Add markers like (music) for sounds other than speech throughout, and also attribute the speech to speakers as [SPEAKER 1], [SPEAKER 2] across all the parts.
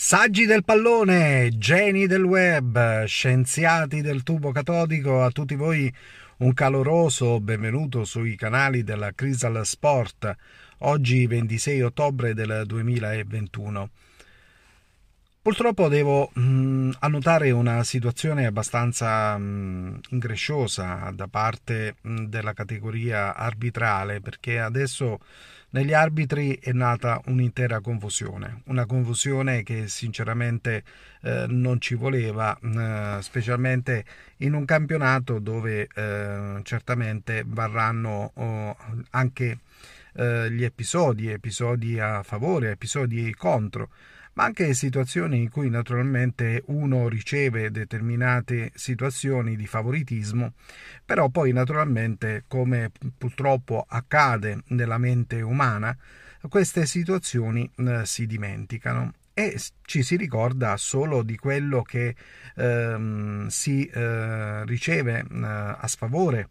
[SPEAKER 1] Saggi del pallone, geni del web, scienziati del tubo catodico, a tutti voi un caloroso benvenuto sui canali della Crystal Sport, oggi 26 ottobre del 2021. Purtroppo devo mh, mm, annotare una situazione abbastanza mh, ingresciosa da parte mh, della categoria arbitrale perché adesso negli arbitri è nata un'intera confusione, una confusione che sinceramente eh, non ci voleva, eh, specialmente in un campionato dove eh, certamente varranno oh, anche eh, gli episodi, episodi a favore, episodi contro ma anche situazioni in cui naturalmente uno riceve determinate situazioni di favoritismo, però poi naturalmente, come purtroppo accade nella mente umana, queste situazioni eh, si dimenticano e ci si ricorda solo di quello che ehm, si eh, riceve eh, a sfavore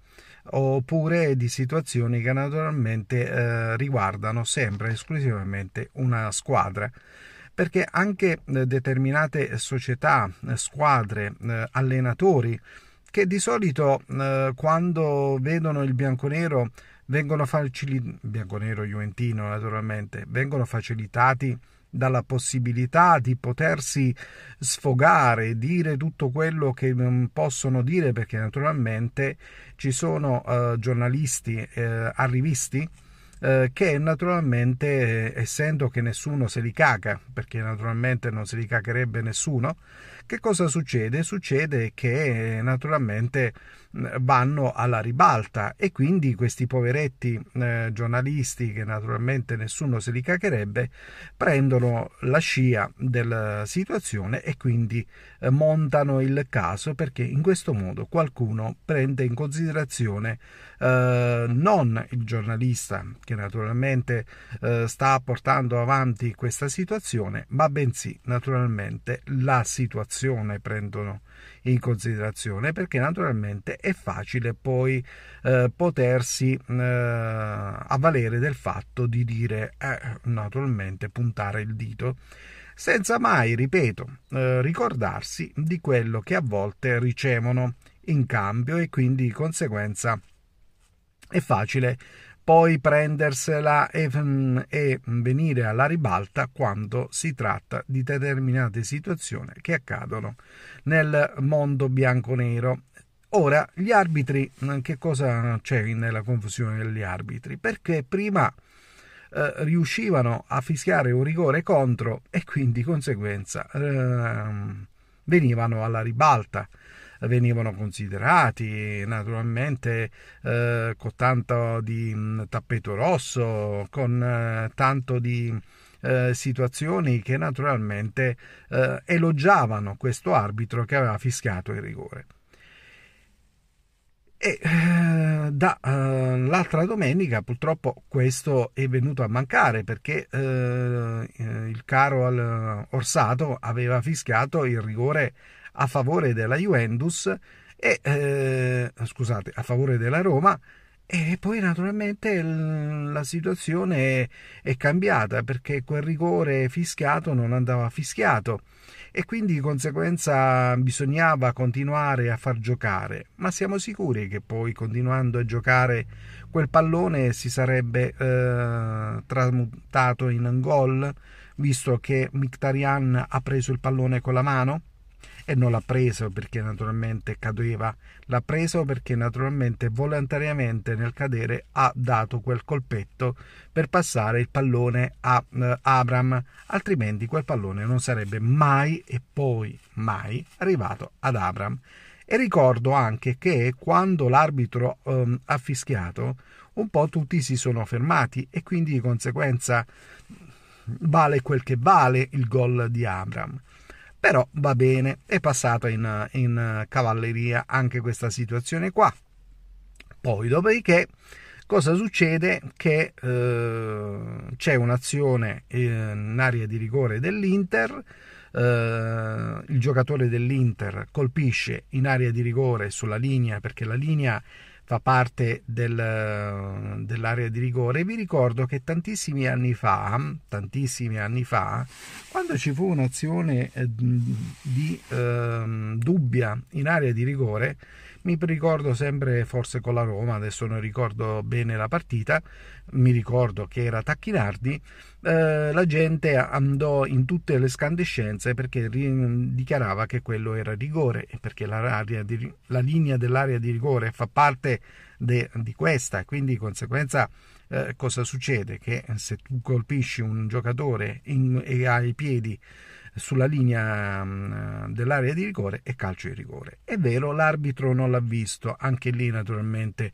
[SPEAKER 1] oppure di situazioni che naturalmente eh, riguardano sempre esclusivamente una squadra perché anche eh, determinate società, eh, squadre, eh, allenatori che di solito quando vedono il bianconero vengono facilitati, bianconero juventino naturalmente, vengono facilitati dalla possibilità di potersi sfogare, dire tutto quello che non possono dire perché naturalmente ci sono uh, giornalisti, uh, arrivisti eh, che naturalmente, eh, essendo che nessuno se li caga, perché naturalmente non se li cagherebbe nessuno, che cosa succede? Succede che naturalmente vanno alla ribalta e quindi questi poveretti eh, giornalisti che naturalmente nessuno se li cagherebbe prendono la scia della situazione e quindi eh, montano il caso perché in questo modo qualcuno prende in considerazione eh, non il giornalista che naturalmente eh, sta portando avanti questa situazione ma bensì naturalmente la situazione prendono in considerazione perché naturalmente è facile poi eh, potersi eh, avvalere del fatto di dire eh, naturalmente puntare il dito. Senza mai, ripeto, eh, ricordarsi di quello che a volte ricevono in cambio e quindi di conseguenza è facile poi prendersela e, mm, e, venire alla ribalta quando si tratta di determinate situazioni che accadono nel mondo bianco-nero. Ora, gli arbitri, mm, che cosa c'è nella confusione degli arbitri? Perché prima eh, riuscivano a fischiare un rigore contro e quindi di conseguenza eh, venivano alla ribalta venivano considerati naturalmente eh, con tanto di mm, tappeto rosso, con eh, tanto di eh, situazioni che naturalmente eh, elogiavano questo arbitro che aveva fischiato il rigore. E eh, dall'altra eh, domenica purtroppo questo è venuto a mancare perché eh, il caro Orsato aveva fischiato il rigore a favore della Juventus e eh, scusate, a favore della Roma e poi naturalmente la situazione è cambiata perché quel rigore fischiato non andava fischiato e quindi di conseguenza bisognava continuare a far giocare. Ma siamo sicuri che poi continuando a giocare quel pallone si sarebbe eh, tramutato in gol, visto che Mkhitaryan ha preso il pallone con la mano? E non l'ha preso perché naturalmente cadeva, l'ha preso perché naturalmente volontariamente nel cadere ha dato quel colpetto per passare il pallone a uh, Abram, altrimenti quel pallone non sarebbe mai e poi mai arrivato ad Abram. E ricordo anche che quando l'arbitro um, ha fischiato, un po' tutti si sono fermati e quindi di conseguenza vale quel che vale il gol di Abram però va bene, è passata in, in cavalleria anche questa situazione qua. Poi, dopodiché, cosa succede? Che eh, c'è un'azione in area di rigore dell'Inter, eh, il giocatore dell'Inter colpisce in area di rigore sulla linea perché la linea fa parte del, dell'area di rigore. Vi ricordo che tantissimi anni fa, tantissimi anni fa, quando ci fu un'azione eh, di eh, dubbia in area di rigore, mi ricordo sempre forse con la Roma, adesso non ricordo bene la partita, mi ricordo che era Tacchinardi, eh, la gente andò in tutte le scandescenze perché ri- dichiarava che quello era rigore, perché la, di, la linea dell'area di rigore fa parte de, di questa, quindi di conseguenza eh, cosa succede? Che se tu colpisci un giocatore in, e hai i piedi sulla linea mm, dell'area di rigore è calcio di rigore. È vero, l'arbitro non l'ha visto, anche lì naturalmente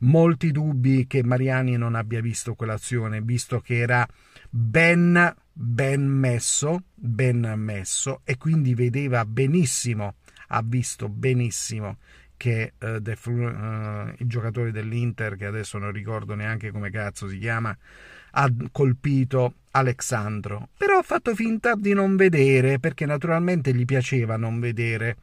[SPEAKER 1] molti dubbi che Mariani non abbia visto quell'azione, visto che era ben, ben messo, ben messo e quindi vedeva benissimo, ha visto benissimo che uh, De, uh, il giocatore dell'Inter, che adesso non ricordo neanche come cazzo si chiama, ha colpito Alexandro, però ha fatto finta di non vedere perché naturalmente gli piaceva non vedere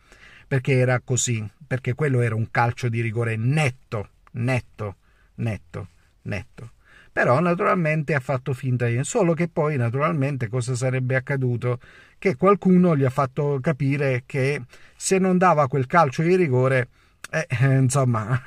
[SPEAKER 1] perché era così, perché quello era un calcio di rigore netto, netto, netto, netto. Però naturalmente ha fatto finta di solo che poi naturalmente cosa sarebbe accaduto? Che qualcuno gli ha fatto capire che se non dava quel calcio di rigore eh, (laughs) insomma,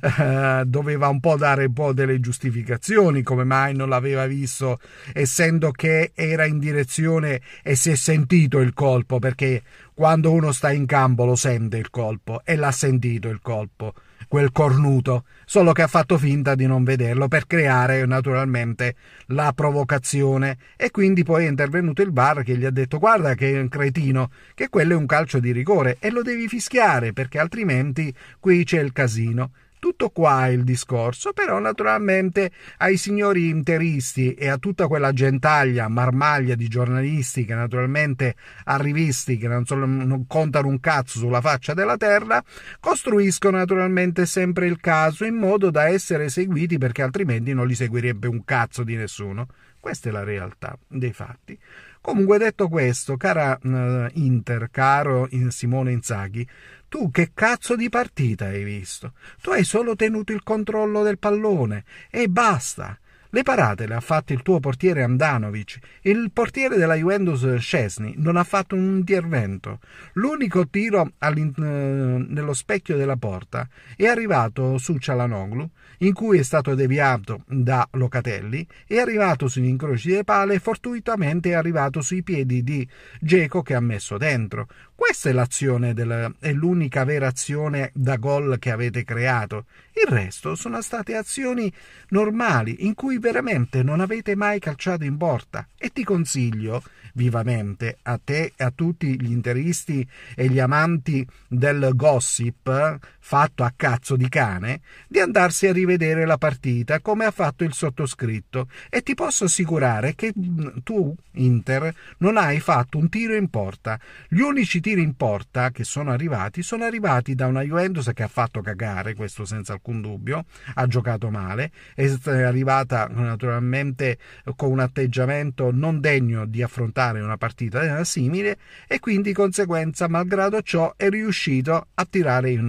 [SPEAKER 1] eh, (laughs) doveva un po' dare un po' delle giustificazioni come mai non l'aveva visto, essendo che era in direzione e si è sentito il colpo, perché quando uno sta in campo lo sente il colpo e l'ha sentito il colpo quel cornuto, solo che ha fatto finta di non vederlo per creare naturalmente la provocazione e quindi poi è intervenuto il bar che gli ha detto guarda che è un cretino, che quello è un calcio di rigore e lo devi fischiare perché altrimenti qui c'è il casino. Tutto qua il discorso, però naturalmente ai signori interisti e a tutta quella gentaglia, marmaglia di giornalisti che naturalmente arrivisti che non, solo, non contano un cazzo sulla faccia della terra, costruiscono naturalmente sempre il caso in modo da essere seguiti perché altrimenti non li seguirebbe un cazzo di nessuno. Questa è la realtà dei fatti. Comunque detto questo, cara uh, Inter, caro Simone Inzaghi, tu che cazzo di partita hai visto? Tu hai solo tenuto il controllo del pallone e basta. Le parate le ha fatte il tuo portiere Andanovic. Il portiere della Juventus Scesni non ha fatto un intervento. L'unico tiro nello specchio della porta è arrivato su Cialanoglu, in cui è stato deviato da Locatelli, è arrivato sugli incroci delle pale e fortuitamente è arrivato sui piedi di Geco che ha messo dentro. Questa è l'azione del, è l'unica vera azione da gol che avete creato. Il resto sono state azioni normali in cui veramente non avete mai calciato in porta. E ti consiglio vivamente a te e a tutti gli interisti e gli amanti del gossip fatto a cazzo di cane di andarsi a rivedere la partita come ha fatto il sottoscritto. E ti posso assicurare che mm, tu Inter non hai fatto un tiro in porta. Gli unici tiri in porta che sono arrivati sono arrivati da una Juventus che ha fatto cagare questo senza alcun dubbio ha giocato male. È arrivata naturalmente con un atteggiamento non degno di affrontare una partita simile e quindi di conseguenza, malgrado ciò, è riuscito a tirare in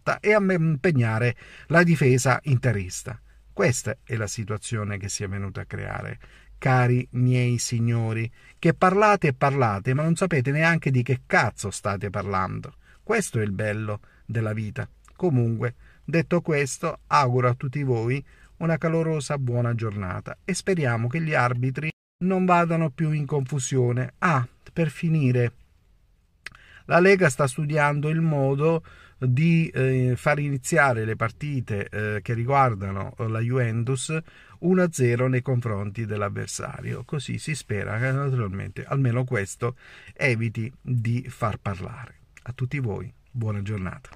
[SPEAKER 1] porta e a impegnare la difesa interista. Questa è la situazione che si è venuta a creare. Cari miei signori, che parlate e parlate, ma non sapete neanche di che cazzo state parlando. Questo è il bello della vita. Comunque, detto questo, auguro a tutti voi una calorosa buona giornata e speriamo che gli arbitri non vadano più in confusione. Ah, per finire, la Lega sta studiando il modo di eh, far iniziare le partite eh, che riguardano la Juventus 1-0 nei confronti dell'avversario. Così si spera che naturalmente almeno questo eviti di far parlare. A tutti voi, buona giornata.